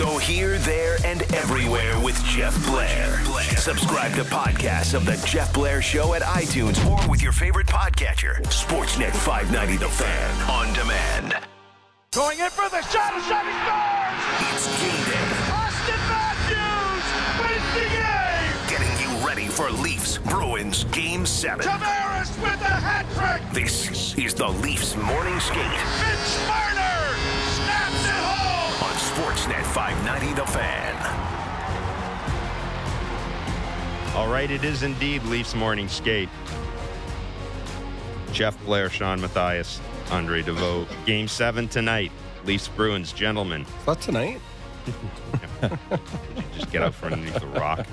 Go here, there, and everywhere with Jeff Blair. Subscribe to podcasts of The Jeff Blair Show at iTunes or with your favorite podcatcher. Sportsnet 590 The Fan on demand. Going in for the shot. A shot. He scores. It's game day. Auston Matthews wins the game. Getting you ready for Leafs Bruins Game 7. Tavares with a hat trick. This is the Leafs Morning Skate Vince Marner Sportsnet 590 The Fan. All right, it is indeed Leafs morning skate. Jeff Blair, Shawn Matthias, Andre Deveaux. Game seven tonight. Leafs Bruins, gentlemen. Is that tonight? Just get out from underneath the rock.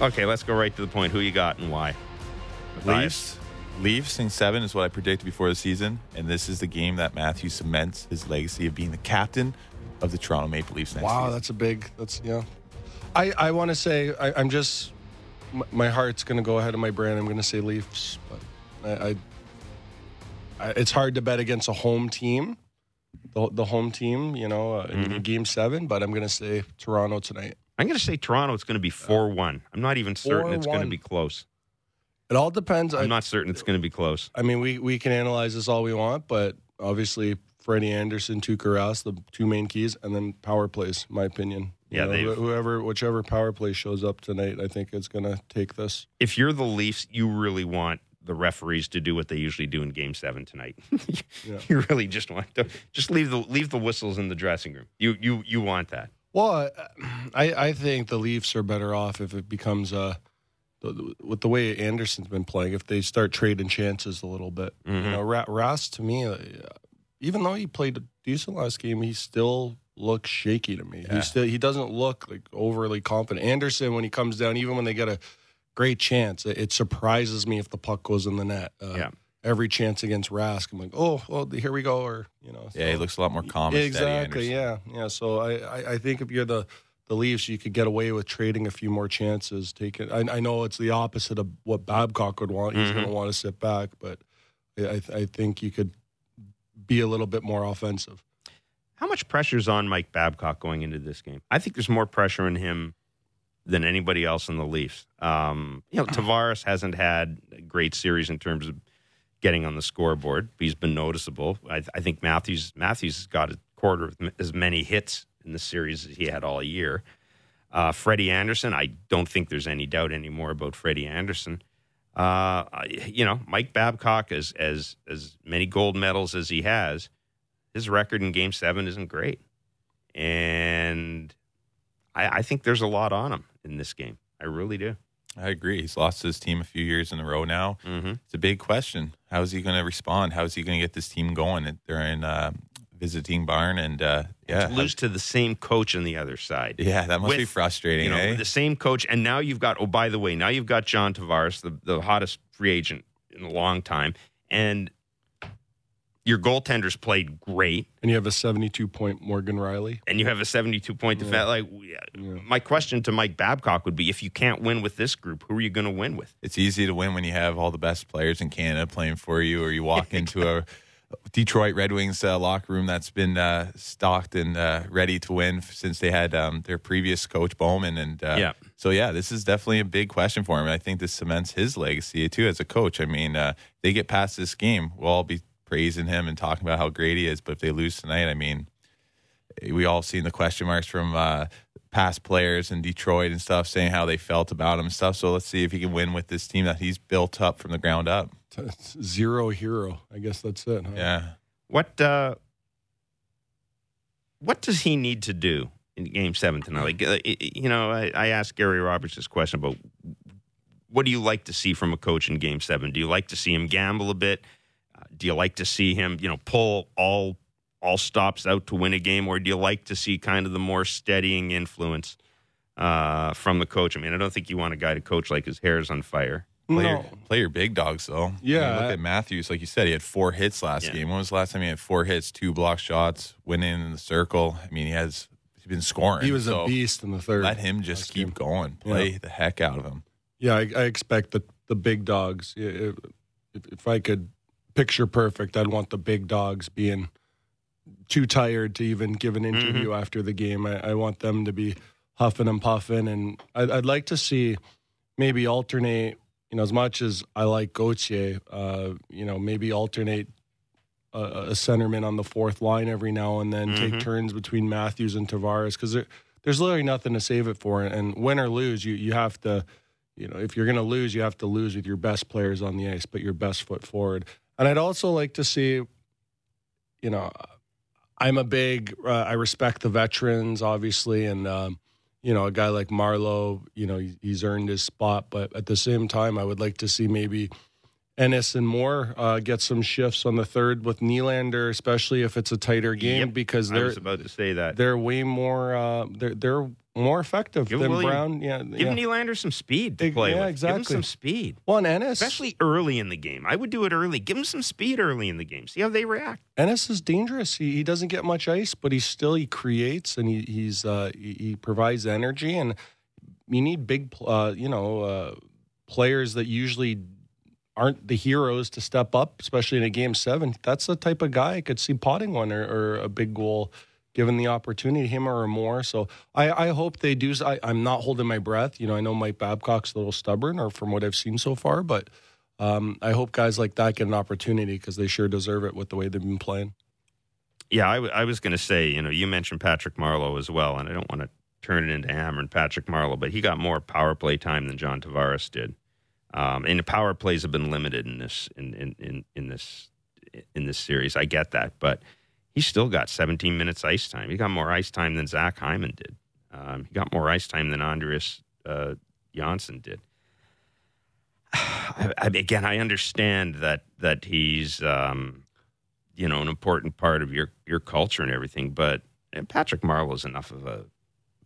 Okay, let's go right to the point. Who you got and why? Matthias? Leafs. Leafs in seven is what I predicted before the season, and this is the game that Matthew cements his legacy of being the captain of the Toronto Maple Leafs next Wow, season. that's a big. That's yeah. I I want to say I, I'm just m- my heart's going to go ahead of my brain. I'm going to say Leafs, but I, I, I it's hard to bet against a home team, the the home team. You know, uh, in Game Seven. But I'm going to say Toronto tonight. I'm going to say Toronto. It's going to be 4 1. I'm not even certain it's going to be close. It all depends. I, I'm not certain it's going to be close. I mean, we we can analyze this all we want, but obviously Freddie Andersen, Tuukka Rask, the two main keys, and then power plays. My opinion. You Yeah, know, they've- whoever, whichever power play shows up tonight, I think it's going to take this. If you're the Leafs, you really want the referees to do what they usually do in Game Seven tonight. Yeah. You really just want to just leave the leave the whistles in the dressing room. You you you want that. Well, I I think the Leafs are better off if it becomes a with the way Andersen's been playing. If they start trading chances a little bit, you know, Rask to me, uh, even though he played a decent last game, he still looks shaky to me. Yeah. He still he doesn't look like overly confident. Andersen when he comes down, even when they get a great chance, it, it surprises me if the puck goes in the net. Uh, Yeah. Every chance against Rask, I'm like, oh, well, here we go, or you know, yeah, he looks a lot more calm. exactly. Yeah, yeah. So I, I, I think if you're the the Leafs, you could get away with trading a few more chances. Taking, I, I know it's the opposite of what Babcock would want. He's going to want to sit back, but I, I think you could be a little bit more offensive. How much pressure's on Mike Babcock going into this game? I think there's more pressure on him than anybody else in the Leafs. Um, you know, Tavares hasn't had a great series in terms of getting on the scoreboard. He's been noticeable. I, I think Matthews Matthews has got a quarter of as many hits in the series he had all year. Uh, Freddie Andersen, I don't think there's any doubt anymore about Freddie Andersen. Uh, you know, Mike Babcock, as as as many gold medals as he has, his record in Game Seven isn't great, and I, I think there's a lot on him in this game. I really do. I agree. He's lost his team a few years in a row now. Mm-hmm. It's a big question. How is he going to respond? How is he going to get this team going? They're in uh, visiting barn, and uh, yeah, To lose to the same coach on the other side. yeah, that must be frustrating. You know, eh? the same coach, and now you've got. Oh, by the way, now you've got John Tavares, the the hottest free agent in a long time, and your goaltenders played great, And you have a 72 point Morgan Rielly. and you have a seventy-two point defense. Like, my question to Mike Babcock would be: If you can't win with this group, who are you going to win with? it's easy to win when you have all the best players in Canada playing for you, or you walk into a Detroit Red Wings uh, locker room that's been uh, stocked and uh, ready to win since they had um, their previous coach Bowman. And uh, Yeah. so yeah, this is definitely a big question for him. And I think this cements his legacy too as a coach. I mean, uh, they get past this game, we'll all be praising him and talking about how great he is. But if they lose tonight, I mean, we all seen the question marks from uh, past players in Detroit and stuff saying how they felt about him and stuff. So let's see if he can win with this team that he's built up from the ground up. It's Zero hero. I guess that's it. Huh? Yeah. What uh, what does he need to do in Game Seven tonight? Like, uh, you know, I, I asked Gary Roberts this question about what do you like to see from a coach in Game Seven? Do you like to see him gamble a bit? Uh, do you like to see him, you know, pull all all stops out to win a game, or do you like to see kind of the more steadying influence uh, from the coach? I mean, I don't think you want a guy to coach like his hair is on fire. Play, No. your, play your big dogs, though. Yeah. I mean, look at Matthews. Like you said, he had four hits last Yeah. game. When was the last time he had four hits, two block shots, went in in the circle? I mean, he has he's been scoring. He was so a beast in the third. Let him just keep game. going. Play Yeah. the heck out of him. Yeah, I, I expect the the big dogs. If, if I could picture perfect, I'd want the big dogs being too tired to even give an interview Mm-hmm. after the game. I, I want them to be huffing and puffing, and I'd, I'd like to see maybe alternate. You know, as much as I like Gauthier, uh, you know, maybe alternate a, a centerman on the fourth line every now and then. Mm-hmm. Take turns between Matthews and Tavares because there, there's literally nothing to save it for. And win or lose, you you have to, you know, if you're going to lose, you have to lose with your best players on the ice, but your best foot forward. And I'd also like to see, you know, I'm a big, uh, I respect the veterans, obviously, and um, you know, a guy like Marleau, you know, he- he's earned his spot, but at the same time, I would like to see maybe Ennis and Moore uh, get some shifts on the third with Nylander, especially if it's a tighter game, Yep. because they're about to say that. they're way more uh, they're they're more effective Give than William- Brown. Yeah, Give yeah. Nylander some speed to play yeah, with. Give exactly. him some speed. Well, and Ennis, Especially early in the game. I would do it early. Give him some speed early in the game. See how they react. Ennis is dangerous. He, he doesn't get much ice, but he still he creates and he he's uh, he, he provides energy. And you need big, uh, you know, uh, players that usually aren't the heroes to step up, especially in a game seven. That's the type of guy I could see potting one or, or a big goal. Given the opportunity, him or Moore. So I, I hope they do. I, I'm not holding my breath. You know, I know Mike Babcock's a little stubborn, or from what I've seen so far, but um, I hope guys like that get an opportunity because they sure deserve it with the way they've been playing. Yeah, I, w- I was going to say, you know, you mentioned Patrick Marleau as well, and I don't want to turn it into hammering Patrick Marleau, but he got more power play time than John Tavares did. Um, and the power plays have been limited in this in, in, in, in this in this series. I get that, but he still got 17 minutes ice time. He got more ice time than Zach Hyman did. Um, he got more ice time than Andreas uh, Johnsson did. I, I, again, I understand that that he's um, you know an important part of your your culture and everything, but Patrick Marleau is enough of a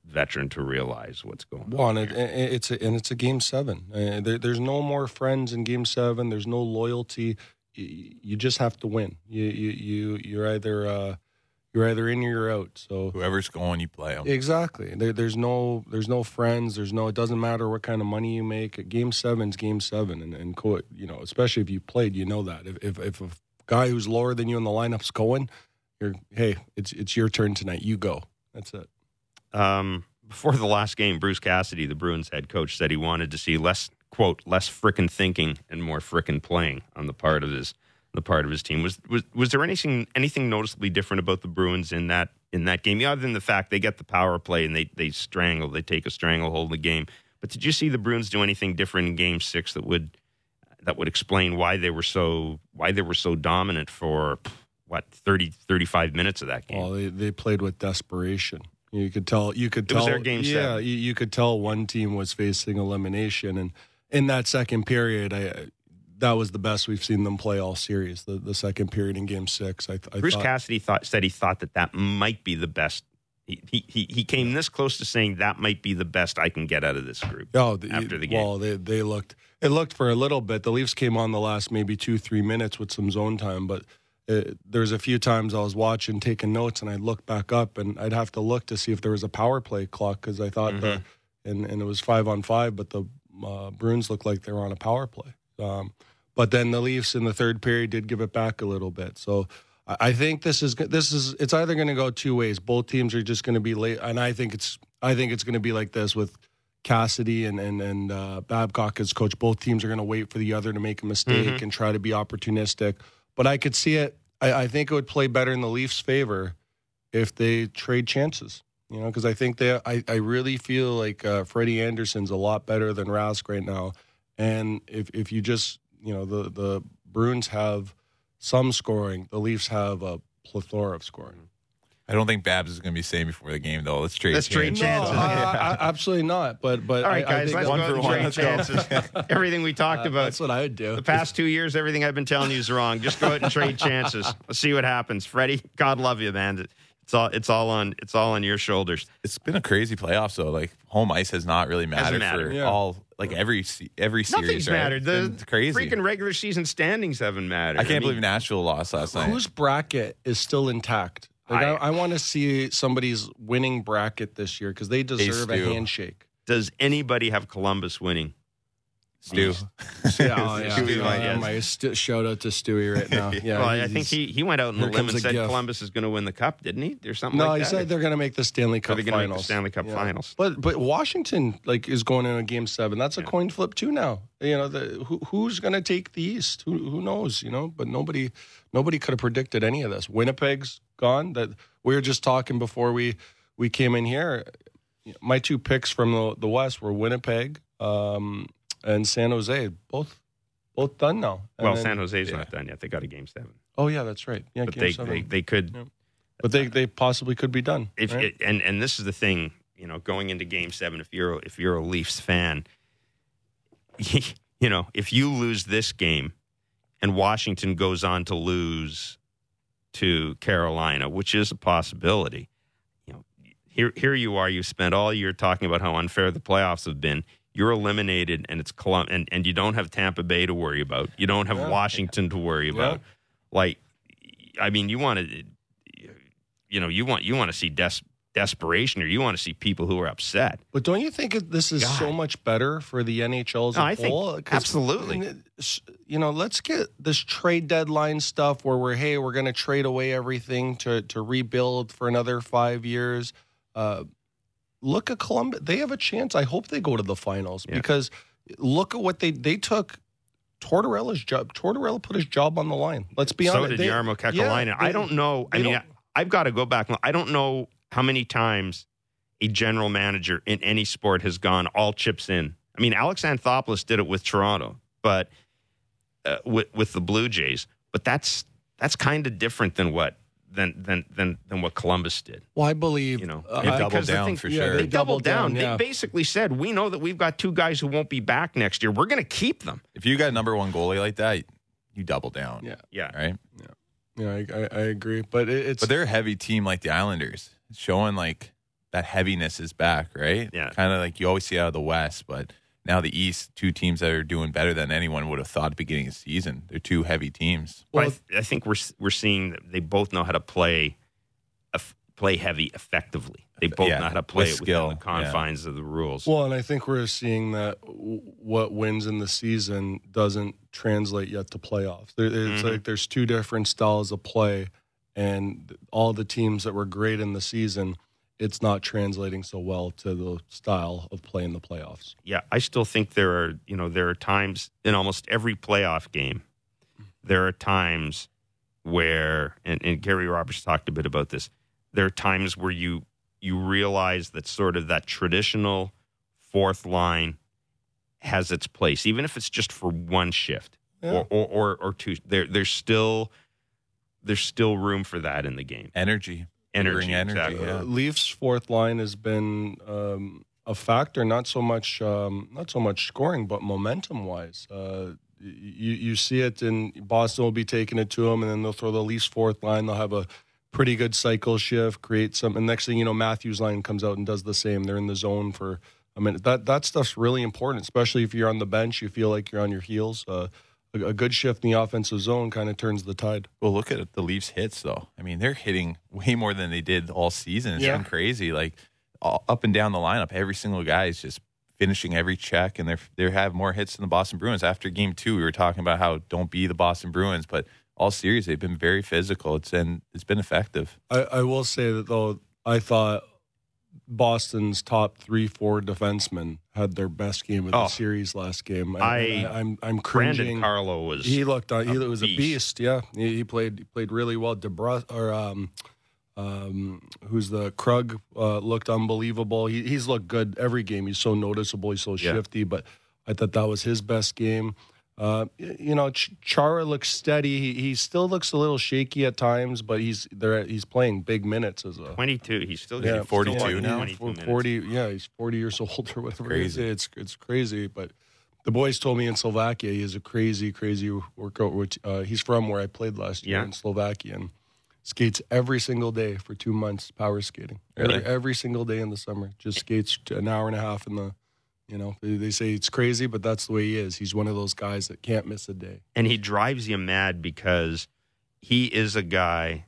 veteran to realize what's going on. Well, and it, it- it's a, and it's a game seven. Uh, there, there's no more friends in game seven. There's no loyalty. You, you just have to win. You you you you're either uh, you're either in or you're out. So Whoever's going, you play them. exactly. There, there's no there's no friends. There's no. It doesn't matter what kind of money you make. Game seven's game seven, and and co- you know, especially if you played, you know that if if, if a guy who's lower than you in the lineup's going, you're hey, it's it's your turn tonight. You go. That's it. Um, before the last game, Bruce Cassidy, the Bruins head coach, said he wanted to see less quote less frickin' thinking and more frickin' playing on the part of his the part of his team. Was was was there anything anything noticeably different about the Bruins in that in that game, other than the fact they get the power play and they they strangle, they take a stranglehold of the game. But did you see the Bruins do anything different in Game Six that would that would explain why they were so why they were so dominant for what 30, 35 minutes of that game? Well, they, they played with desperation. You could tell. You could tell. their game yeah, you, you could tell one team was facing elimination, and in that second period, I that was the best we've seen them play all series. The the second period in Game Six, I, I Bruce thought, Cassidy thought said he thought that that might be the best. He, he he he came this close to saying that might be the best I can get out of this group. Oh, the, after the game. Well, they they looked. It looked for a little bit. The Leafs came on the last maybe two three minutes with some zone time, but it, there's a few times I was watching, taking notes, and I'd look back up, and I'd have to look to see if there was a power play clock because I thought the and and it was five on five, but the uh, Bruins looked like they were on a power play. Um, but then the Leafs in the third period did give it back a little bit. So I I think this is this is it's either going to go two ways. Both teams are just going to be late, and I think it's I think it's going to be like this with Cassidy and and and uh, Babcock as coach. Both teams are going to wait for the other to make a mistake and try to be opportunistic. But I could see it. I, I think it would play better in the Leafs' favor if they trade chances. You know, because I think they, I, I really feel like uh, Freddie Andersen's a lot better than Rask right now. And if if you just, you know, the the Bruins have some scoring, the Leafs have a plethora of scoring. I don't think Babs is going to be saying before the game though. Let's trade. Let's trade chances. chances. No, I- I- absolutely not. But but All right, I, I guys, think let's one go for out one. Let's go. chances. everything we talked uh, about that's what I would do. the past two years, everything I've been telling you is wrong. Just go out and trade chances. Let's see what happens. Freddie, God love you, man. It's all it's all on it's all on your shoulders. It's been a crazy playoff though. Like home ice has not really mattered, mattered. for Yeah. all like every every series. Nothing's right? mattered. The It's crazy. freaking regular season standings haven't mattered. I can't mean, believe Nashville lost last night. Whose bracket is still intact? Like, I, I- I, want to see somebody's winning bracket this year because they deserve a handshake. Does anybody have Columbus winning? Stu. Yeah, oh, yeah. Stewie might, Uh, yes. my st- shout out to Stewie right now. Yeah, well, I think he, he went out on the limb and said gift. Columbus is going to win the cup, didn't he? There's something No, like he that. said they're going to make the Stanley Cup they're gonna make the finals. Stanley Cup finals. But but Washington like is going in a game seven. That's a coin flip too now. You know, the, who, who's going to take the East? Who who knows? You know, but nobody nobody could have predicted any of this. Winnipeg's gone. That we were just talking before we we came in here. My two picks from the, the West were Winnipeg um, and San Jose. Both both done now. And well, then- San Jose's yeah. not done yet. They got a game seven, Oh yeah, that's right. Yeah, but game they, seven. they they could Yeah. but they they possibly could be done. if right? it, and and this is the thing, you know, going into Game Seven, if you're if you're a Leafs fan, you know, if you lose this game, and Washington goes on to lose to Carolina, which is a possibility, you know, here here you are, you spent all year talking about how unfair the playoffs have been. You're eliminated, and it's Colum- and and you don't have Tampa Bay to worry about. You don't have Yeah. Washington to worry about. Like, I mean, you want to you know, you want you want to see des- desperation, or you want to see people who are upset. But don't you think this is God. so much better for the NHL as a No, I think absolutely. I mean, it's- You know, let's get this trade deadline stuff where we're hey, we're going to trade away everything to to rebuild for another five years. Uh, look at Columbus; they have a chance. I hope they go to the finals Yeah. because look at what they they took. Tortorella's job. Tortorella put his job on the line. Let's be so honest. did They- Jarmo yeah, I don't know. I mean, don't- I, I've got to go back. I don't know how many times a general manager in any sport has gone all chips in. I mean, Alex Anthopoulos did it with Toronto, but uh, with with the Blue Jays. But that's that's kind of different than what than than than than what Columbus did. Well, I believe You know, uh, They doubled because the down thing- for yeah, sure. They They doubled doubled down. down, yeah. They basically said, "We know that we've got two guys who won't be back next year. We're going to keep them." If you got a number one goalie like that, you double down. Yeah. Yeah, Right. Yeah, I, I, I agree. But it, it's But they're a heavy team like the Islanders, showing like that heaviness is back, right? Yeah. Kind of like you always see out of the West, but now the East, two teams that are doing better than anyone would have thought at the beginning of the season. They're two heavy teams. But I, Well, th- I think we're we're seeing that they both know how to play eff- play heavy effectively. They both Yeah, know how to play with it skill, within the confines of the rules. Well, and I think we're seeing that w- what wins in the season doesn't translate yet to playoffs. There, it's Mhm. like there's two different styles of play, and all the teams that were great in the season, it's not translating so well to the style of play in the playoffs. yeah, I still think there are you know there are times in almost every playoff game, there are times where and, and Gary Roberts talked a bit about this. There are times where you you realize that sort of that traditional fourth line has its place, even if it's just for one shift Yeah. or, or, or or two. There there's still there's still room for that in the game. Energy. Energy, Bring energy, exactly. yeah. Uh, Leafs fourth line has been um, a factor, not so much um, not so much scoring, but momentum wise. Uh, you you see it in Boston will be taking it to them, and then they'll throw the Leafs fourth line. They'll have a pretty good cycle shift, create some, and next thing you know, Matthews line comes out and does the same. They're in the zone for a minute. That that stuff's really important, especially if you're on the bench. You feel like you're on your heels. Uh, a, good shift in the offensive zone kind of turns the tide. Well, look at the Leafs hits though. I mean, they're hitting way more than they did all season. It's Yeah. been crazy. Like all, up and down the lineup, every single guy is just finishing every check, and they're they have more hits than the Boston Bruins. After Game Two, we were talking about how don't be the Boston Bruins, but all series they've been very physical. It's been it's been effective. I, I will say that though, I thought Boston's top three, four defensemen had their best game of the Oh. series last game. I- I, am I'm Brandon cringing. Carlo was He looked on. He a was a beast. beast. Yeah, he, he played he played really well. Debra or um, um, who's the Krug uh, looked unbelievable. He, he's looked good every game. He's so noticeable. He's so Yeah. shifty. But I thought that was his best game. Uh, you know, Ch- Chara looks steady. He, he still looks a little shaky at times, but he's there. He's playing big minutes as a 22. He's still yeah, 42 still now? 22 For minutes. Forty, yeah, he's forty years old or whatever. it. Crazy. It's it's crazy, but the boys told me in Slovakia he has a crazy, crazy workout. Which uh, he's from where I played last year Yeah. in Slovakia and skates every single day for two months power skating. Every, Really? every single day in the summer, just skates an hour and a half in the. You know, they, say it's crazy, but that's the way he is. He's one of those guys that can't miss a day. and he drives you mad because he is a guy.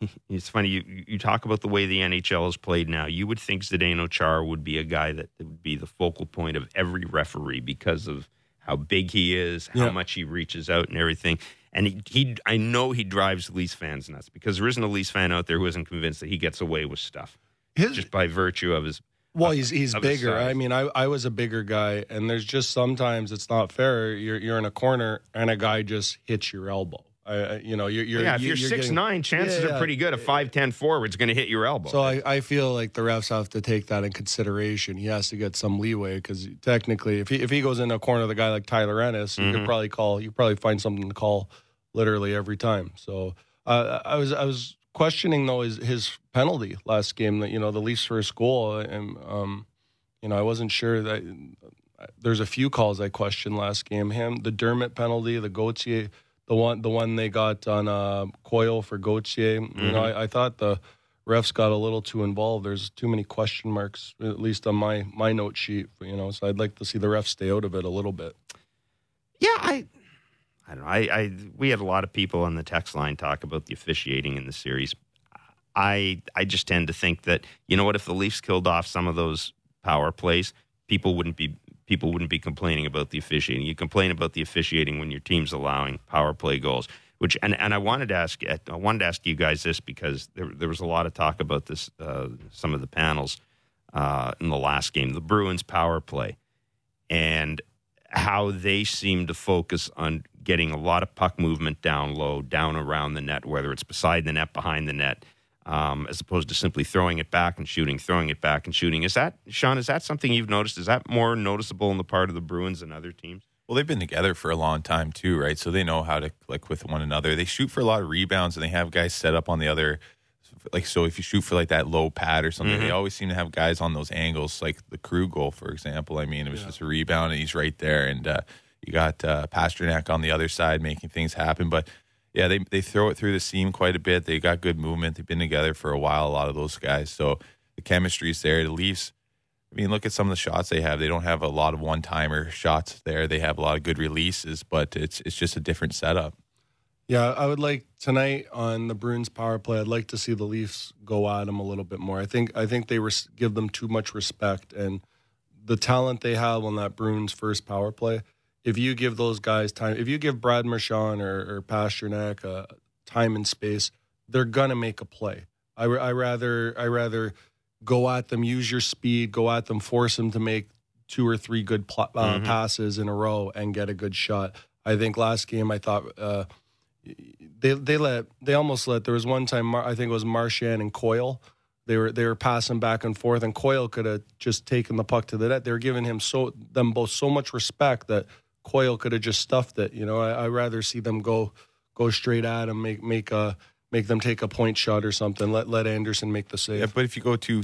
It's funny you you talk about the way the NHL is played now. You would think Zdeno Chara would be a guy that would be the focal point of every referee because of how big he is, how Yeah. much he reaches out, and everything. And he, he, I know he drives Leafs fans nuts because there isn't a Leafs fan out there who isn't convinced that he gets away with stuff His, just by virtue of his. Well, he's he's bigger. I mean, I I was a bigger guy, and there's just sometimes it's not fair. You're you're in a corner and a guy just hits your elbow. I, you know you're you're yeah, if you- you're you're six getting- nine, chances Yeah, are pretty good. A five ten forward's going to hit your elbow. So I, I feel like the refs have to take that in consideration. He has to get some leeway because technically, if he if he goes in a corner of the guy like Tyler Ennis, you Mm-hmm. could probably call. You probably find something to call literally every time. So uh, I was I was questioning though is his penalty last game that you know the Leafs first goal and um you know I wasn't sure that there's a few calls I questioned last game. Him the Dermott penalty, the Gauthier, the one the one they got on uh, Coyle for Gauthier. You Mm-hmm. know I, I thought the refs got a little too involved. There's too many question marks, at least on my my note sheet. You know, so I'd like to see the refs stay out of it a little bit. Yeah, I, I don't know. I, I we had a lot of people on the text line talk about the officiating in the series. I I just tend to think that you know what if the Leafs killed off some of those power plays, people wouldn't be people wouldn't be complaining about the officiating. You complain about the officiating when your team's allowing power play goals. Which and, and I wanted to ask I wanted to ask you guys this because there there was a lot of talk about this uh, some of the panels uh, in the last game the Bruins power play and how they seem to focus on getting a lot of puck movement down low, down around the net, whether it's beside the net, behind the net, um, as opposed to simply throwing it back and shooting, throwing it back and shooting. Is that, Shawn, is that something you've noticed? Is that more noticeable in the part of the Bruins than other teams? Well, they've been together for a long time too, right? So they know how to click with one another. They shoot for a lot of rebounds, and they have guys set up on the other. Like so, if you shoot for like that low pad or something, they always seem to have guys on those angles. Like the crew goal, for example. I mean, it was just a rebound, and he's right there, and uh, you got uh, Pastrnak on the other side making things happen. But yeah, they they throw it through the seam quite a bit. They got good movement. They've been together for a while. A lot of those guys, so the chemistry's there. The Leafs. I mean, look at some of the shots they have. They don't have a lot of one timer shots there. They have a lot of good releases, but it's it's just a different setup. Yeah, I would like tonight on the Bruins power play. I'd like to see the Leafs go at them a little bit more. I think I think they res- give them too much respect and the talent they have on that Bruins first power play. If you give those guys time, if you give Brad Marchand or, or Pastrnak uh, time and space, they're gonna make a play. I, I rather I rather go at them, use your speed, go at them, force them to make two or three good pl- uh, Mhm. passes in a row and get a good shot. I think last game I thought. Uh, they they let they almost let there was one time Mar- I think it was Marchand and Coyle they were they were passing back and forth and Coyle could have just taken the puck to the net they were giving him so them both so much respect that Coyle could have just stuffed it you know I, I'd rather see them go go straight at him make make a make them take a point shot or something let let Andersen make the save Yeah, but if you go too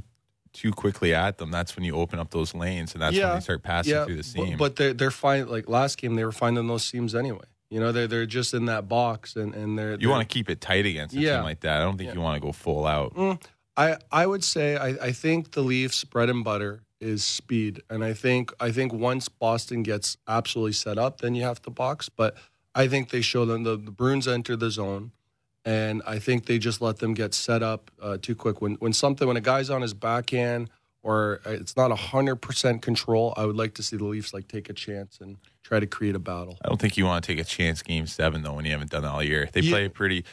too quickly at them, that's when you open up those lanes, and that's when they start passing through the but- seam. But, they're they're fine. Like last game, they were finding those seams anyway. You know, they're they're just in that box, and and they're you want to keep it tight against a Yeah. team like that. I don't think Yeah. you want to go full out. Mm, I I would say I, I think the Leafs bread and butter is speed, and I think I think once Boston gets absolutely set up, then you have to box. But I think they show them the, the Bruins enter the zone, and I think they just let them get set up uh, too quick. When when something when a guy's on his backhand or uh, it's not hundred percent control, I would like to see the Leafs like take a chance and try to create a battle. I don't think you want to take a chance game seven though when you haven't done all year. They Yeah. play pretty.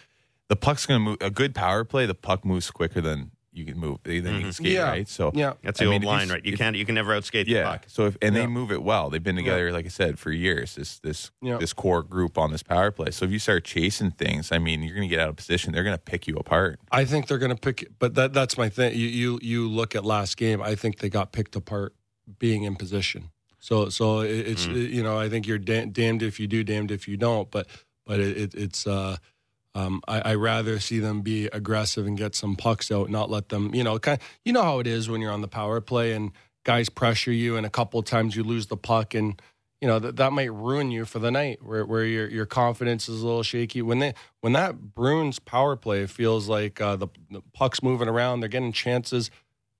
The puck's going to move. A good power play, the puck moves quicker than you can move. Then you can skate Yeah. right. So Yeah. That's the I mean, old if line, you- right? You if- can't you can never outskate the Yeah. puck. So if and Yeah. they move it well. They've been together, like I said, for years. This this Yeah. this core group on this power play. So if you start chasing things, I mean, you're going to get out of position. They're going to pick you apart. I think they're going to pick, but that that's my thing. You you you look at last game. I think they got picked apart being in position. So so it, it's you know I think you're da- damned if you do, damned if you don't. But but it, it, it's uh, um, I, I rather see them be aggressive and get some pucks out, not let them you know kind you know how it is when you're on the power play and guys pressure you, and a couple of times you lose the puck and. You know that that might ruin you for the night, where where your your confidence is a little shaky. When they when that Bruins power play feels like uh, the, the puck's moving around, they're getting chances.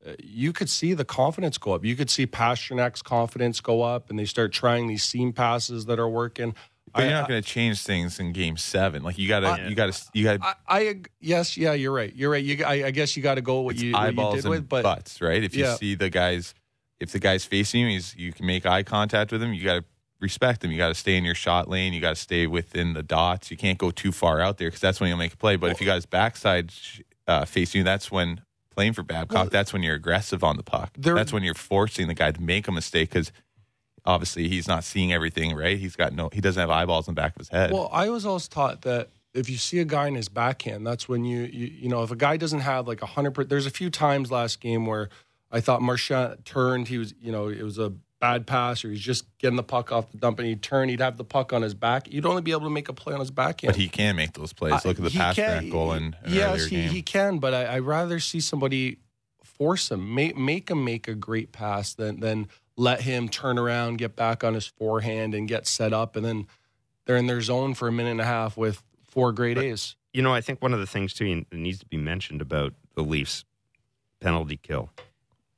Uh, you could see the confidence go up. You could see Pastrnak's confidence go up, and they start trying these seam passes that are working. But you're not going to change things in Game Seven. Like you got to, I- you got to, you got I, I yes, yeah, you're right. You're right. You, I, I guess you got to go what you, what you eyeballs did and with, but butts, right? If you Yeah. see the guys, if the guy's facing you, he's you can make eye contact with him. You got to respect them. You got to stay in your shot lane. You got to stay within the dots. You can't go too far out there because that's when you'll make a play. But if you got his backside uh, facing you, that's when playing for Babcock. Well, that's when you're aggressive on the puck. that's when you're forcing the guy to make a mistake because obviously he's not seeing everything right. He's got no. He doesn't have eyeballs in the back of his head. Well, I was always taught that if you see a guy in his backhand, that's when you you, you know if a guy doesn't have like a hundred. per- There's a few times last game where I thought Marchand turned. He was you know it was a bad pass or he's just getting the puck off the dump and he'd turn. He'd have the puck on his back. You'd only be able to make a play on his backhand. but he can make those plays. Look at the He pass can- back goal in yes, he, he can, but I, I'd rather see somebody force him, make make him make a great pass than than let him turn around, get back on his forehand, and get set up, and then they're in their zone for a minute and a half with four great A's. You know, I think one of the things too that needs to be mentioned about the Leafs penalty kill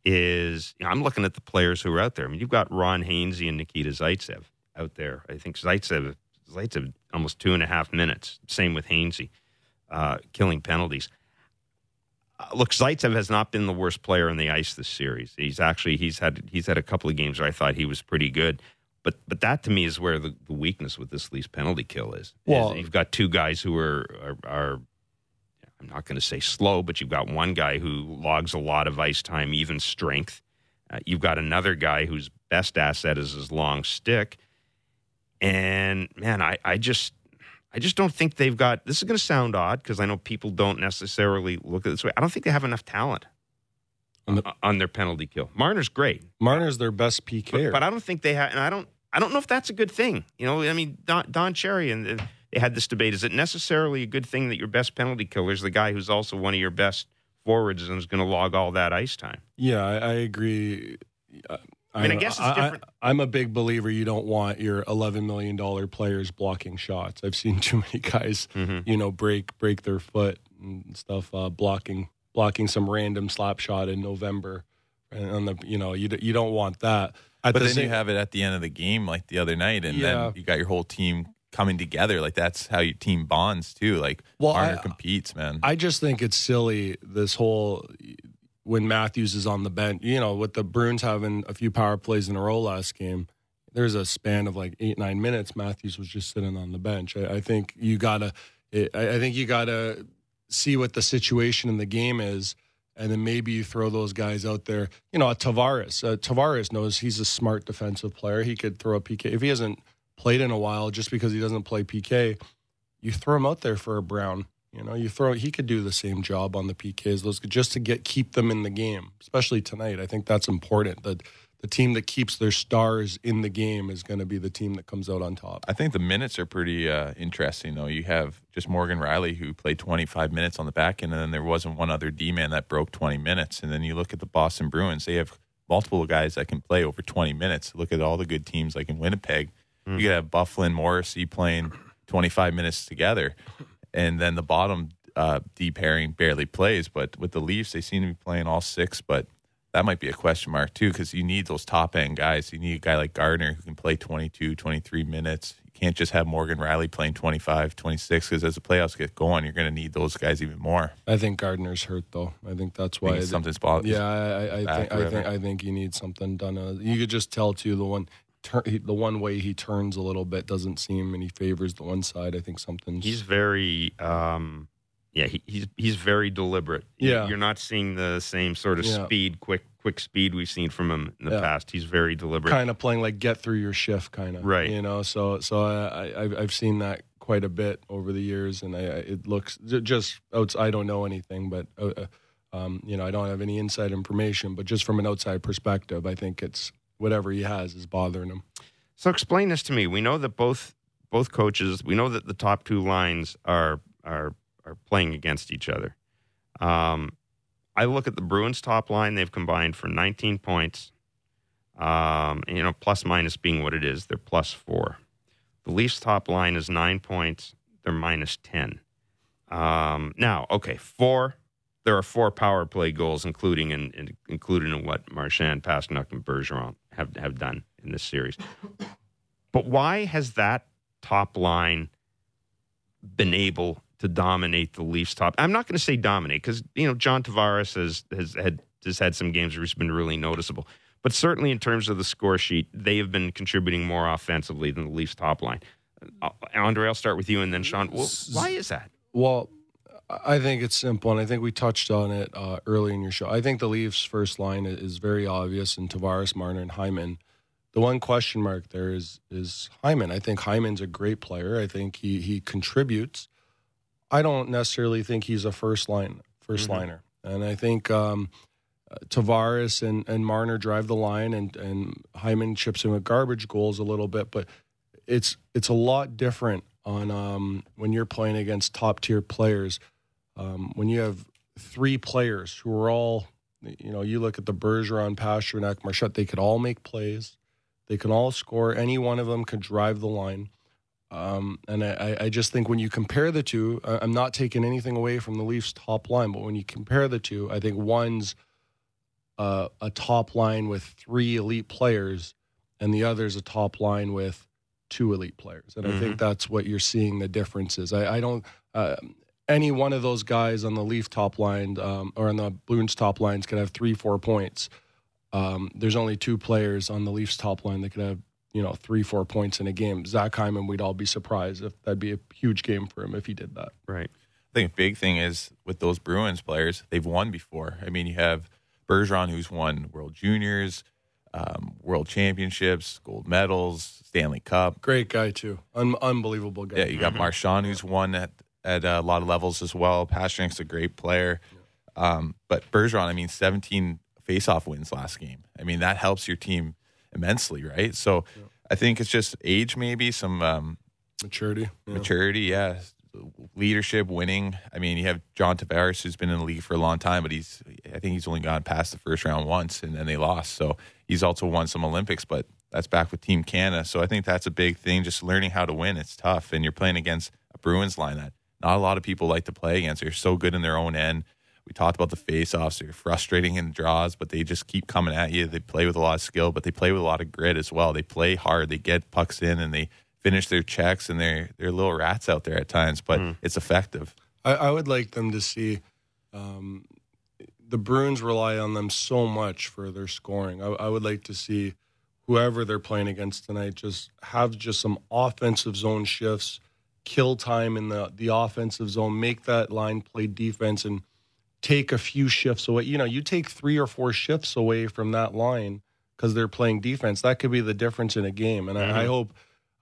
is you know, I'm looking at the players who are out there. I mean, you've got Ron Hainsey and Nikita Zaitsev out there. I think Zaitsev Zaitsev almost two and a half minutes. Same with Hainsey, uh, killing penalties. Uh, look, Zaitsev has not been the worst player on the ice this series. He's actually he's had he's had a couple of games where I thought he was pretty good. But but that to me is where the, the weakness with this Leafs penalty kill is. is you've got two guys who are are, are I'm not going to say slow, but you've got one guy who logs a lot of ice time, even strength. Uh, you've got another guy whose best asset is his long stick. And man, I, I just I just don't think they've got this is going to sound odd because I know people don't necessarily look at it this way. I don't think they have enough talent On on, the- on their penalty kill. Marner's great, Marner's their best PK. but, but I don't think they have, and I don't I don't know if that's a good thing. You know, I mean, Don, Don Cherry and they had this debate: is it necessarily a good thing that your best penalty killer is the guy who's also one of your best forwards and is going to log all that ice time? yeah, I, I agree. Uh, I, I mean, I guess it's different. I, am a big believer you don't want your 11 million dollar players blocking shots. I've seen too many guys, Mhm. you know, break break their foot and stuff, uh, blocking blocking some random slap shot in November, and on the you know you you don't want that. At But the then same- you have it at the end of the game, like the other night, and Yeah. then you got your whole team coming together. Like that's how your team bonds too. Like Well, Marner I- competes, man. I just think it's silly this whole when Matthews is on the bench. You know, with the Bruins having a few power plays in a row last game, there's a span of like eight nine minutes. Matthews was just sitting on the bench. I, I think you gotta. I, I think you gotta see what the situation in the game is. And then maybe you throw those guys out there. You know, Tavares. Uh, Tavares knows he's a smart defensive player. He could throw a PK if he hasn't played in a while. Just because he doesn't play PK, you throw him out there for a Brown. You know, you throw he could do the same job on the PKs, those just to get keep them in the game, especially tonight. I think that's important. That the team that keeps their stars in the game is going to be the team that comes out on top. I think the minutes are pretty uh, interesting, though. You have just Morgan Rielly, who played 25 minutes on the back end, and then there wasn't one other D man that broke 20 minutes. And then you look at the Boston Bruins, they have multiple guys that can play over 20 minutes. Look at all the good teams like in Winnipeg. You could have Byfuglien, Morrissey playing 25 minutes together, and then the bottom uh, D pairing barely plays. But with the Leafs, they seem to be playing all six, but that might be a question mark too because you need those top end guys. You need a guy like Gardiner who can play 22, 23 minutes. You can't just have Morgan Rielly playing 25, 26 because as the playoffs get going, you're going to need those guys even more. I think Gardiner's hurt though. I think that's Think why it's something's bothering. Yeah, I, I, I think I think. I think you need something done. Uh, you could just tell too the one tur- he- the one way he turns a little bit doesn't seem and he favors the one side. I think something's He's very, um, yeah, he, he's he's very deliberate. Yeah. you're not seeing the same sort of Yeah. speed, quick quick speed we've seen from him in the Yeah. past. He's very deliberate. kind of playing like get through your shift, kind of Right. You know, so so I, I I've- I've seen that quite a bit over the years, and I, I it looks just outs. I don't know anything, but uh, uh, um, you know, I don't have any inside information, but just from an outside perspective, I think it's whatever he has is bothering him. So explain this to me. We know that both both coaches. We know that the top two lines are are are playing against each other. Um, I look at the Bruins top line. They've combined for 19 points. Um, you know, plus minus being what it is, they're plus four. The Leafs top line is nine points. They're minus 10. Um, now, okay, four. There are four power play goals, including in, in included in what Marchand, Pastrnak, and Bergeron have have done in this series. But why has that top line been able to dominate the Leafs top? I'm not going to say dominate because you know John Tavares has has had has had some games where he's been really noticeable. But certainly in terms of the score sheet, they have been contributing more offensively than the Leafs top line. Uh, Andre, I'll start with you and then Shawn. Well, why is that? Well, I think it's simple, and I think we touched on it uh, early in your show. I think the Leafs' first line is very obvious, and Tavares, Marner, and Hyman. The one question mark there is is Hyman. I think Hyman's a great player. I think he he contributes. I don't necessarily think he's a first line 1st mm-hmm. liner, and I think um, Tavares and, and Marner drive the line, and and Hyman chips in with garbage goals a little bit, but it's it's a lot different on um, when you're playing against top tier players. Um, when you have three players who are all, you know, you look at the Bergeron, Pastrnak, Marchand, they could all make plays. They can all score. Any one of them could drive the line. Um, and I, I, just think when you compare the two, I'm not taking anything away from the Leafs' top line, but when you compare the two, I think one's uh, a top line with three elite players, and the other's a top line with two elite players. And mm-hmm. I think mm-hmm. that's what you're seeing the differences. I, I don't. Uh, any one of those guys on the Leaf top line um, or on the Bruins top lines can have three, four points. Um, there's only two players on the Leafs top line that could have you know three, four points in a game. Zach Hyman, we'd all be surprised if that'd be a huge game for him if he did that. Right. I think a big thing is with those Bruins players, they've won before. I mean, you have Bergeron, who's won World Juniors, um, World Championships, gold medals, Stanley Cup. Great guy too, Un- unbelievable guy. Yeah, you got mm-hmm. Marchand, who's won at at a lot of levels as well. Pastrnak's a great player, um, but Bergeron, I mean, 17 faceoff wins last game. I mean, that helps your team immensely, right? So, yeah. I think it's just age, maybe some um, maturity, yeah. maturity, yeah, leadership, winning. I mean, you have John Tavares, who's been in the league for a long time, but he's I think he's only gone past the first round once, and then they lost. So he's also won some Olympics, but that's back with Team Canada. So I think that's a big thing. Just learning how to win. It's tough, and you're playing against a Bruins line that not a lot of people like to play against. They're so good in their own end. We talked about the face-offs. They're frustrating in draws, but they just keep coming at you. They play with a lot of skill, but they play with a lot of grit as well. They play hard. They get pucks in and they finish their checks, and they're they're little rats out there at times, but mm. it's effective. I, I, would like them to see. Um, the Bruins rely on them so much for their scoring. I, I would like to see whoever they're playing against tonight just have just some offensive zone shifts kill time in the the offensive zone, make that line play defense, and take a few shifts away. You know, you take three or four shifts away from that line because they're playing defense. That could be the difference in a game. And mm-hmm. I, I, hope,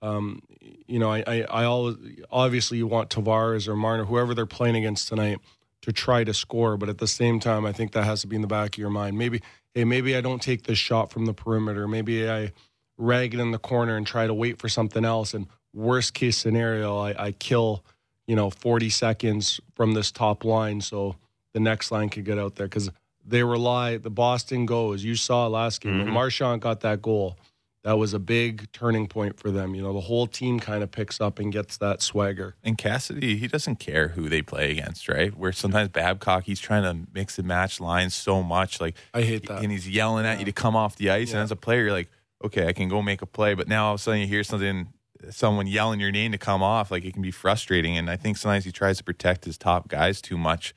um, you know, I, I, I always obviously you want Tavares or Marner, whoever they're playing against tonight, to try to score. But at the same time, I think that has to be in the back of your mind. Maybe, hey, maybe I don't take this shot from the perimeter. Maybe I rag it in the corner and try to wait for something else. And worst case scenario, I, I kill, you know, 40 seconds from this top line so the next line can get out there because they rely, the Boston goes. You saw last game mm-hmm. when Marchand got that goal. That was a big turning point for them. You know, the whole team kind of picks up and gets that swagger. And Cassidy, he doesn't care who they play against, right? Where sometimes Babcock, he's trying to mix and match lines so much. Like I hate that, and he's yelling at yeah. you to come off the ice. Yeah. And as a player, you're like, okay, I can go make a play. But now all of a sudden you hear something someone yelling your name to come off, like it can be frustrating. And I think sometimes he tries to protect his top guys too much.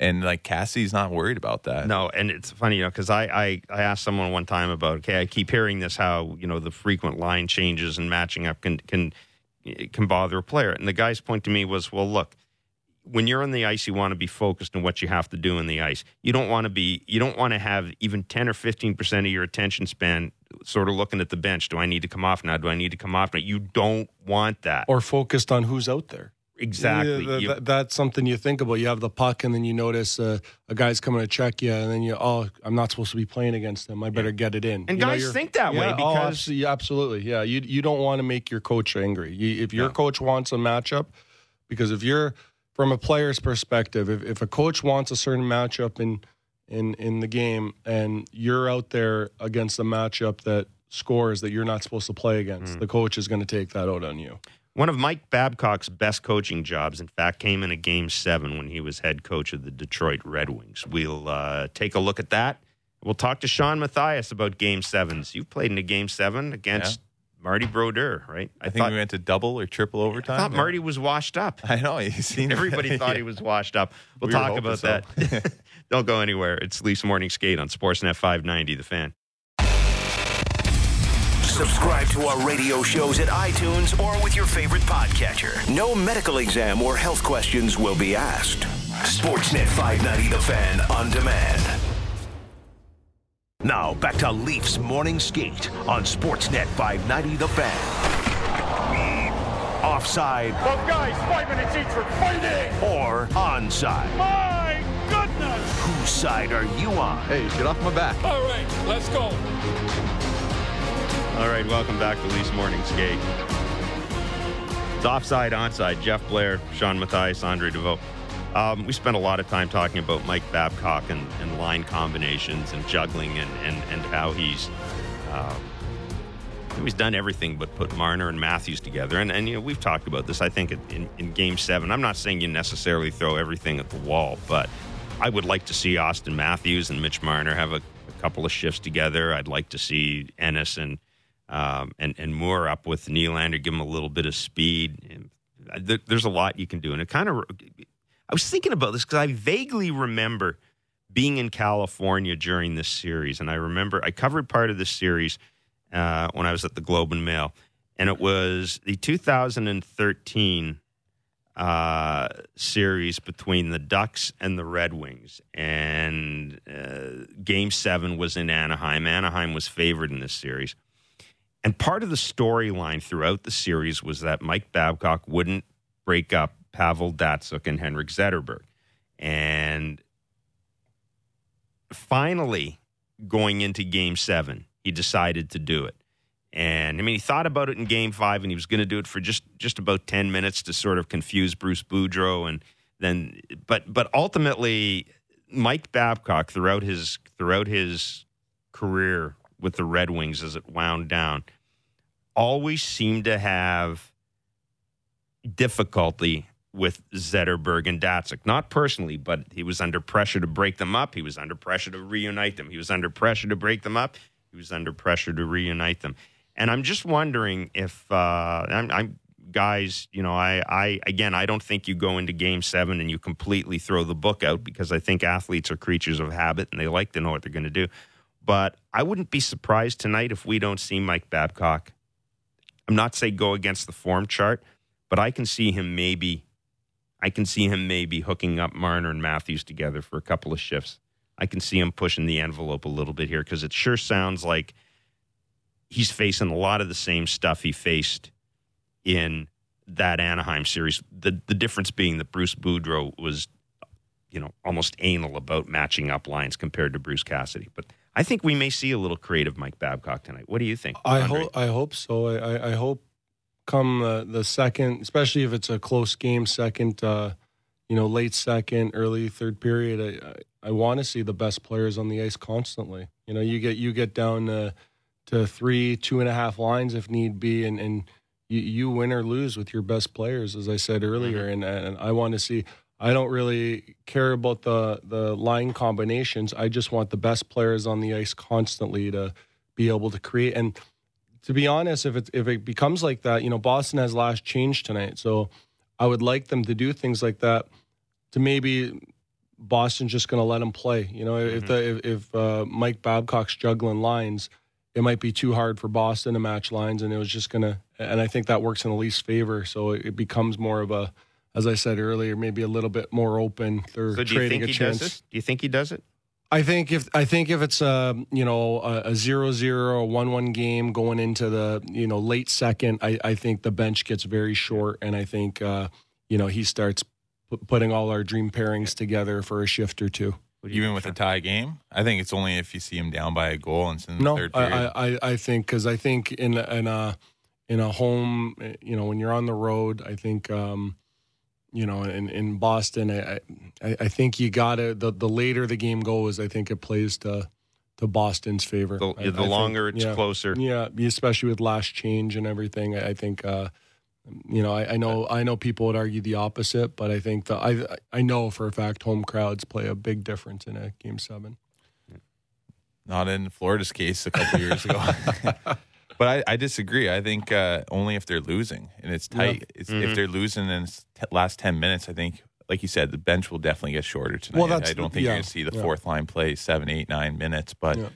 And like Cassie's not worried about that. No, and it's funny, you know, because I, I I asked someone one time about okay, I keep hearing this how you know the frequent line changes and matching up can can can bother a player, and the guy's point to me was, well, look, when you're on the ice, you want to be focused on what you have to do in the ice. You don't want to be, you don't want to have even 10 or 15% of your attention span sort of looking at the bench. Do I need to come off now? Do I need to come off now? You don't want that. Or focused on who's out there. Exactly. Yeah, you, that's something you think about. You have the puck, and then you notice uh, a guy's coming to check you, and then you, oh, I'm not supposed to be playing against him. I better yeah. get it in. And you guys know, think that yeah, way oh, because oh, absolutely, yeah. You you don't want to make your coach angry. You, if your coach wants a matchup, because if you're from a player's perspective, if, if a coach wants a certain matchup in in in the game, and you're out there against a matchup that scores that you're not supposed to play against. Mm. The coach is going to take that out on you. One of Mike Babcock's best coaching jobs, in fact, came in a game seven when he was head coach of the Detroit Red Wings. We'll uh, take a look at that. We'll talk to Shawn Matthias about game sevens. You've played in a game seven against yeah. Marty Brodeur, right? I, I think thought, we went to double or triple overtime. I thought Marty was washed up. I know. He's seen Everybody thought he was washed up. We'll we talk about so. that. Don't go anywhere. It's Leafs Morning Skate on Sportsnet 590, The Fan. Subscribe to our radio shows at iTunes or with your favorite podcatcher. No medical exam or health questions will be asked. Sportsnet 590 The Fan on demand. Now back to Leafs Morning Skate on Sportsnet 590 The Fan. Offside Both guys, five minutes each for fighting. or onside. My goodness. Whose side are you on? Hey, get off my back. All right, let's go. All right, welcome back to Leafs Morning Skate. It's offside, onside. Jeff Blair, Shawn Matthias, Andre Deveaux. Um, we spent a lot of time talking about Mike Babcock and, and line combinations and juggling and, and, and how he's um, he's done everything but put Marner and Matthews together. And, and you know we've talked about this. I think in, in Game Seven, I'm not saying you necessarily throw everything at the wall, but I would like to see Auston Matthews and Mitch Marner have a, a couple of shifts together. I'd like to see Ennis and um, and and Moore up with Nylander, give him a little bit of speed. There's a lot you can do, and it kind of. I was thinking about this because I vaguely remember being in California during this series, and I remember I covered part of this series uh, when I was at the Globe and Mail, and it was the 2013 uh, series between the Ducks and the Red Wings, and uh, Game Seven was in Anaheim. Anaheim was favored in this series. And part of the storyline throughout the series was that Mike Babcock wouldn't break up Pavel Datsyuk and Henrik Zetterberg. And finally, going into game seven, he decided to do it. And I mean, he thought about it in game five, and he was going to do it for just, just about 10 minutes to sort of confuse Bruce Boudreau. And then, but, but ultimately, Mike Babcock throughout his, throughout his career with the Red Wings as it wound down, always seemed to have difficulty with Zetterberg and Datsyuk. Not personally, but he was under pressure to break them up. He was under pressure to reunite them. He was under pressure to break them up. He was under pressure to reunite them. And I'm just wondering if uh, I'm, I'm guys, you know, I, I again, I don't think you go into Game Seven and you completely throw the book out because I think athletes are creatures of habit and they like to know what they're going to do. But I wouldn't be surprised tonight if we don't see Mike Babcock. I'm not saying go against the form chart, but I can see him maybe. I can see him maybe hooking up Marner and Matthews together for a couple of shifts. I can see him pushing the envelope a little bit here because it sure sounds like he's facing a lot of the same stuff he faced in that Anaheim series. The the difference being that Bruce Boudreau was, you know, almost anal about matching up lines compared to Bruce Cassidy. But I think we may see a little creative Mike Babcock tonight. What do you think? I hope I hope so. I, I, hope come uh, the second, especially if it's a close game, second, uh, you know, late second, early third period. I I, I want to see the best players on the ice constantly. You know, you get you get down to, to three, two and a half lines if need be, and and you, you win or lose with your best players, as I said earlier. And and I want to see. I don't really care about the the line combinations. I just want the best players on the ice constantly to be able to create. And to be honest, if it if it becomes like that, you know, Boston has last change tonight, so I would like them to do things like that. To maybe Boston's just going to let them play. You know, if the if, if uh, Mike Babcock's juggling lines, it might be too hard for Boston to match lines, and it was just going to. And I think that works in the least favor, so it, it becomes more of a, as I said earlier, maybe a little bit more open. They're So trading think a he chance. does it? Do you think he does it? I think if I think if it's a you know a, a zero zero or one one game going into the you know late second, I, I think the bench gets very short, and I think uh, you know he starts pu- putting all our dream pairings together for a shift or two. Even with a tie game, I think it's only if you see him down by a goal and it's in the No, third I, period. I, I- I think because I think in in a in a home, you know, when you're on the road, I think um, you know in in Boston, I I, I think you gotta the the later the game goes, I think it plays to to Boston's favor. The, I- the I think- longer it's yeah. closer. Yeah, especially with last change and everything. I, I think, uh, you know, I, I know I know people would argue the opposite, but I think the I I know for a fact home crowds play a big difference in a game seven. Not in Florida's case a couple years ago. but I, I disagree. I think uh, only if they're losing and it's tight. It's, Mm-hmm. If they're losing in the t- last 10 minutes, I think, like you said, the bench will definitely get shorter tonight. Well, that's- I don't think yeah, you're going to see the yeah. fourth line play seven, eight, nine minutes. But Yeah.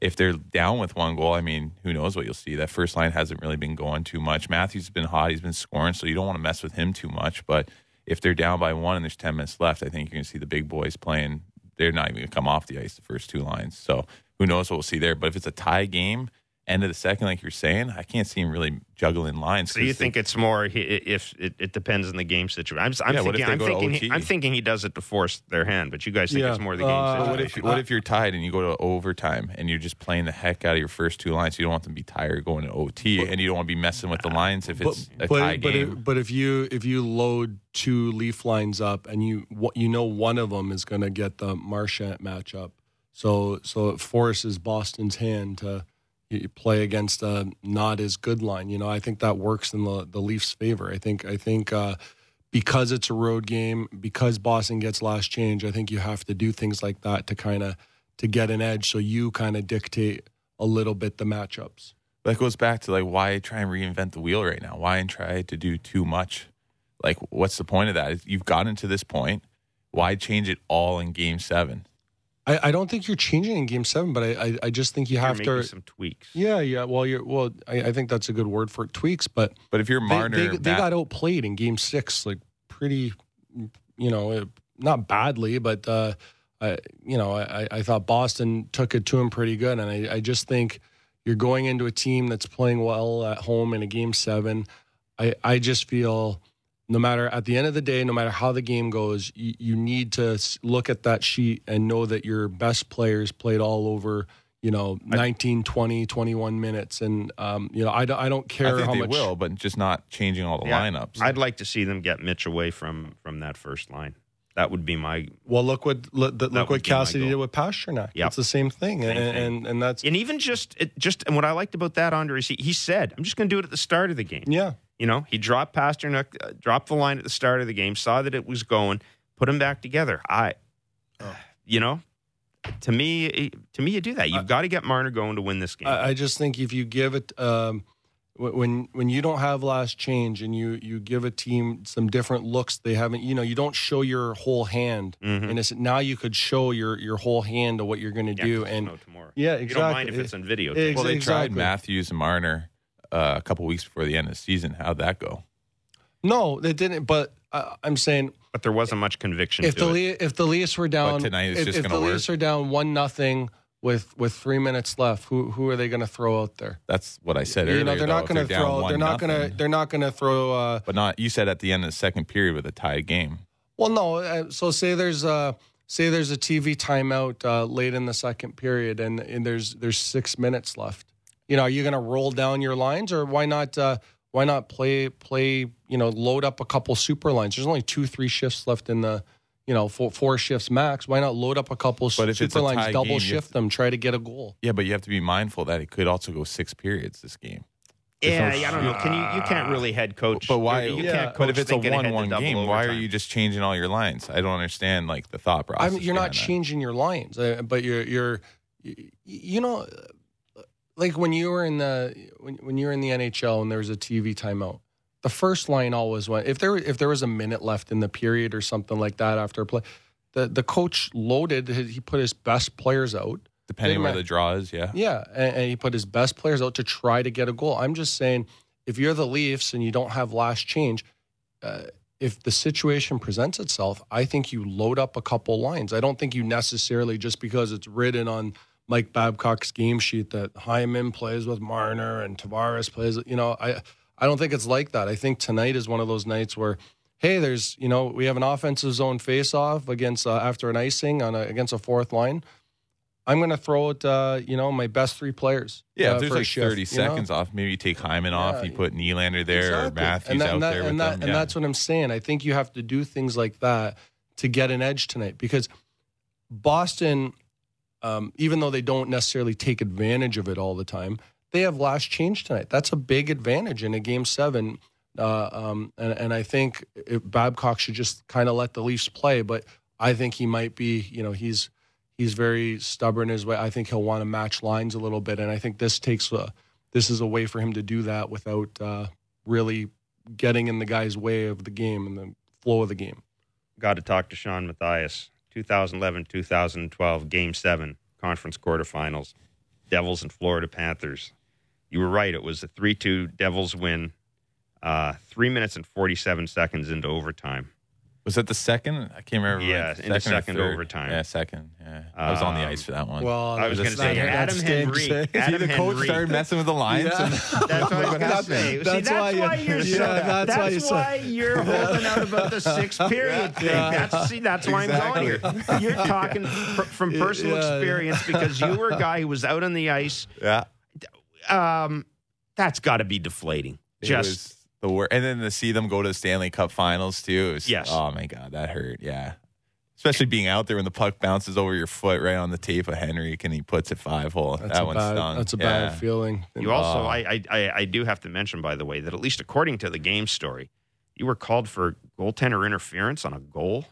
If they're down with one goal, I mean, who knows what you'll see. That first line hasn't really been going too much. Matthews has been hot; he's been scoring, so you don't want to mess with him too much. But if they're down by one and there's ten minutes left, I think you're going to see the big boys playing. They're not even going to come off the ice the first two lines. So who knows what we'll see there? But if it's a tie game, end of the second, like you're saying, I can't see him really juggling lines. So you 'cause they- think it's more he- if it, it depends on the game situation? I'm, I'm Yeah, what if thinking, they I'm go thinking, he, OT? I'm thinking he does it to force their hand, but you guys think Yeah. it's more the game Uh, But what situation. if what if you're tied and you go to overtime and you're just playing the heck out of your first two lines? You don't want them to be tired going to OT, and you don't want to be messing with the lines if it's a tie but, game. it- but if you if you load two leaf lines up and you what you know one of them is going to get the Marchand matchup, so so it forces Boston's hand to y- play against a not as good line. You know, I think that works in the the Leafs' favor. I think I think uh, because it's a road game, because Boston gets last change, I think you have to do things like that to kind of to get an edge. So you kind of dictate a little bit the matchups. that goes back to like why try and reinvent the wheel right now? Why and try to do too much? Like, what's the point of that? You've gotten to this point. Why change it all in Game Seven? I, I don't think you're changing in Game Seven, but I I, I just think you You're have to. some tweaks. Yeah, yeah. Well, you're well. I, I think that's a good word for it, tweaks. But But if you're they, Marner, they, they Matt- got outplayed in Game Six, like pretty, you know, uh, not badly, but uh, I, you know, I, I thought Boston took it to him pretty good, and I, I just think you're going into a team that's playing well at home in a Game Seven. I I just feel. No matter at the end of the day, no matter how the game goes, you, you need to look at that sheet and know that your best players played all over, you know, 19, 20, 21 minutes. And, um, you know, I, don't- I don't I care think how they much. will, but just not changing all the Yeah. lineups. I'd like to see them get Mitch away from from that first line. That would be my Well, look what look, look what Cassidy did with Pastrnak. Yep. It's the same thing, Same and, thing. and and that's and even just it just and what I liked about that Andre is he, he said I'm just going to do it at the start of the game. yeah. You know, he dropped Pastrnak, uh, dropped the line at the start of the game, saw that it was going, put him back together. I, you know, to me, to me, you do that. You've got to get Marner going to win this game. I, I just think if you give it um, when when you don't have last change and you you give a team some different looks they haven't you know you don't show your whole hand Mhm. and it's now you could show your your whole hand of what you're going to Yeah, do 'cause there's and no tomorrow. yeah You don't mind if it's on video. Ex- well, they tried. Matthews and Marner uh, a couple weeks before the end of the season. How'd that go? no they didn't but uh, I'm saying but there wasn't much conviction if to the it. Le- if the Leafs were down tonight it's if, just if the gonna Leafs are down one nothing with with three minutes left who who are they going to throw out there That's what I said earlier. you know they're though, not going to down throw they're not 1-0. going to they're not going to throw uh But not you said at the end of the second period with a tied game. Well, no. Uh, so say there's a say there's a TV timeout uh, late in the second period, and, and there's there's six minutes left. You know, are you going to roll down your lines, or why not? Uh, why not play play? You know, load up a couple super lines. There's only two three shifts left in the. You know, four, four shifts max. Why not load up a couple But if it's super a lines, double game, shift have them, try to get a goal? Yeah, but you have to be mindful that it could also go six periods this game. yeah, no I don't know. Can you you can't really head coach? But why? You Yeah, can't coach but if it's a thinking ahead to one-one double game, why are you just changing all your lines? I don't understand like the thought process. I mean, you're not behind that. changing your lines, uh, but you're you're you, you know, like when you were in the when when you were in the NHL and there was a TV timeout. The first line always went if there if there was a minute left in the period or something like that after a play, the the coach loaded. He put his best players out. depending where the draw is. Yeah, Yeah, and, and he put his best players out to try to get a goal. I'm just saying, if you're the Leafs and you don't have last change, uh, if the situation presents itself, I think you load up a couple lines. I don't think you necessarily just because it's written on Mike Babcock's game sheet that Hyman plays with Marner and Tavares plays. You know, I I don't think it's like that. I think tonight is one of those nights where. Hey, there's you know we have an offensive zone face-off against uh, after an icing on a, against a fourth line. I'm going to throw it, uh, you know, my best three players. yeah. uh, if there's like shift, 30 you know? seconds off, maybe you take Hyman off. You put Nylander there or Exactly. Matthews and that, out that, there with and that, them. And yeah. that's what I'm saying. I think you have to do things like that to get an edge tonight because Boston, um, even though they don't necessarily take advantage of it all the time, they have last change tonight. That's a big advantage in a game seven. Uh, um, and, and I think Babcock should just kind of let the Leafs play, but I think he might be, you know, he's he's very stubborn his way. I think he'll want to match lines a little bit, and I think this takes a this is a way for him to do that without uh, really getting in the guy's way of the game and the flow of the game. got to talk to Shawn Matthias. 2011 2012, Game 7, conference quarterfinals. Devils and Florida Panthers. You were right. It was a 3 2 Devils win, uh, three minutes and 47 seconds into overtime. Was that the second? I can't remember. Yeah, like, in the or second overtime. Yeah, second. Yeah, I was on the Um, ice for that one. Well, I was that's- gonna say, that- that Adam stinks, Henry- eh? Adam See, the coach Henry. started messing with the lines. Yeah. And That's what I was going to happened? say. See, That's that's why why, you- you're so. yeah, That's, that's why you why you're holding out about the sixth period thing. That's see, that's why I'm going here. You're talking fr- from personal Yeah. experience because you were a guy who was out on the ice. yeah, Um, that's got to be deflating. it Just was the worst. And then to see them go to the Stanley Cup Finals too. Was, Yes. Oh my god, that hurt. Yeah. Especially being out there when the puck bounces over your foot right on the tape of Henrique and he puts it five hole. That's that a one bad, stung. That's a Yeah. bad feeling. you also, Oh. I, I, I, I do have to mention, by the way, that at least according to the game story, you were called for goaltender interference on a goal.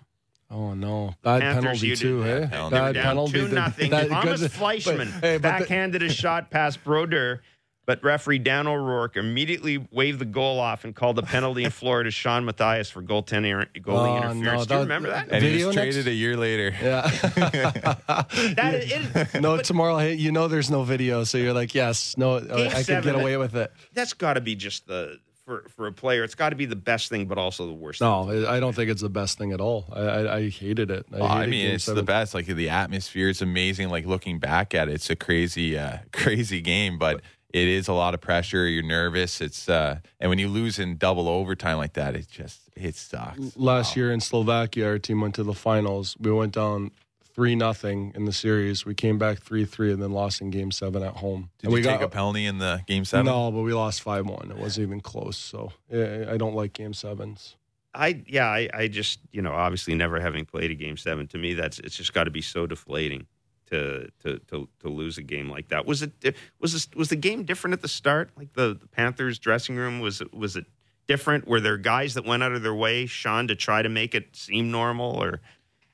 Oh no, bad Panthers, penalty you too. did- Hey, penalty. Bad penalty. two nothing. that- Thomas good- Fleischmann but- hey, but the- backhanded a shot past Brodeur, but referee Dan O'Rourke immediately waved the goal off and called the penalty in Florida to Shawn Matthias for goaltending goalie Oh, interference. no, Do you that- remember that? And he Video was next- traded a year later. Yeah. that is, it, no, tomorrow. Hey, you know there's no video, so you're like, yes, no, I can get away with it. that's got to be just the for for a player. It's got to be the best thing, but also the worst. No, I I don't think it's the best thing at all. I, I, I hated it. I, I hated mean, it's Seven. the best. Like the atmosphere is amazing. Like looking back at it, it's a crazy, uh, crazy game. But it is a lot of pressure. You're nervous. It's uh, and when you lose in double overtime like that, it just it sucks. Last year in Slovakia, our team went to the finals. We went down three nothing in the series. We came back three three, and then lost in Game Seven at home. Did and you we take a penalty in the game seven? No, but we lost five one. It wasn't even close. So yeah, I don't like Game Sevens. I yeah, I, I just you know obviously never having played a game seven to me that's it's just got to be so deflating to to to to lose a game like that. Was it was this, was the game different at the start? Like the, the Panthers dressing room was it was it different? Were there guys that went out of their way, Sean, to try to make it seem normal or?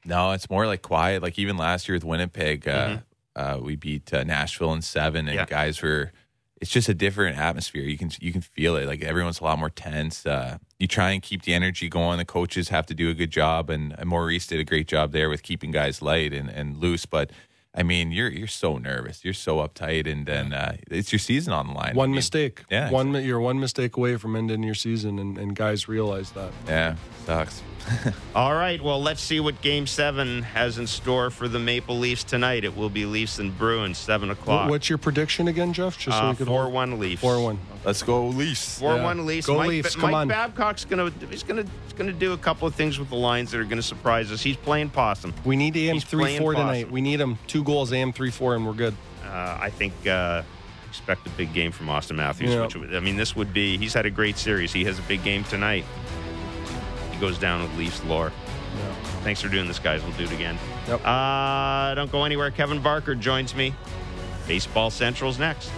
No, it's more like quiet. Like even last year with Winnipeg, uh, uh, we beat uh, Nashville in seven, and Yeah. guys were. It's just a different atmosphere. You can you can feel it. Like everyone's a lot more tense. Uh, you try and keep the energy going. The coaches have to do a good job, and, and Maurice did a great job there with keeping guys light and, and loose. But I mean, you're you're so nervous. You're so uptight, and then uh, it's your season on the line. One I mean, mistake. yeah, One mi- you're one mistake away from ending your season, and, and guys realize that. Yeah, sucks. All right, well let's see what Game Seven has in store for the Maple Leafs tonight. It will be Leafs and Bruins seven o'clock. What's your prediction again, Jeff? Just so uh, we could four one Leafs. four one. Let's go Leafs. Four Yeah. one Leafs. Go Mike, Leafs, Mike come on. Babcock's gonna he's gonna he's gonna do a couple of things with the lines that are gonna surprise us. He's playing possum. We need AM He's three playing four possum. tonight. We need him two goals, AM three four, and we're good. Uh, I think uh, expect a big game from Auston Matthews. Yeah. Which I mean, this would be he's had a great series. He has a big game tonight. He goes down with Leafs lore. Thanks for doing this, guys. We'll do it again. Yep. Uh, don't go anywhere. Kevin Barker joins me. Baseball Central's next.